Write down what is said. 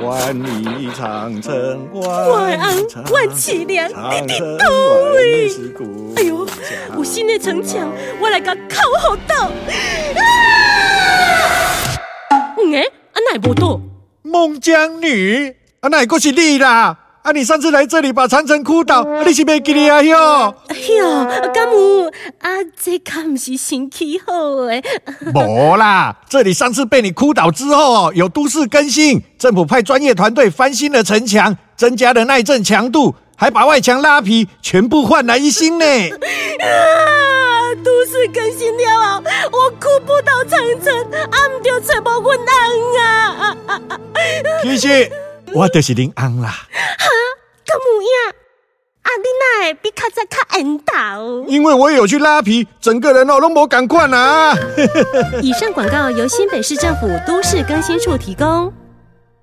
万里长城万安万凄凉，你的到位。哎呦，有新的城墙，我来甲靠好到。啊！哎，阿奶不到。孟姜女，阿奶果是你啦！啊！你上次来这里把长城哭倒，你是没记得啊？哟，哎呦，干母啊，这可不是新气候诶。无啦，这里上次被你哭倒之后，有都市更新，政府派专业团队翻新了城墙，增加了耐震强度，还把外墙拉皮，全部焕然一新呢。啊！都市更新了啊，我哭不到长城，俺唔就找无阮翁啊！其实我就是林翁啦。个 模样，啊，你那比较早较缘投。因为我有去拉皮，整个人哦都无赶快啊。以上广告由新北市政府都市更新处提供。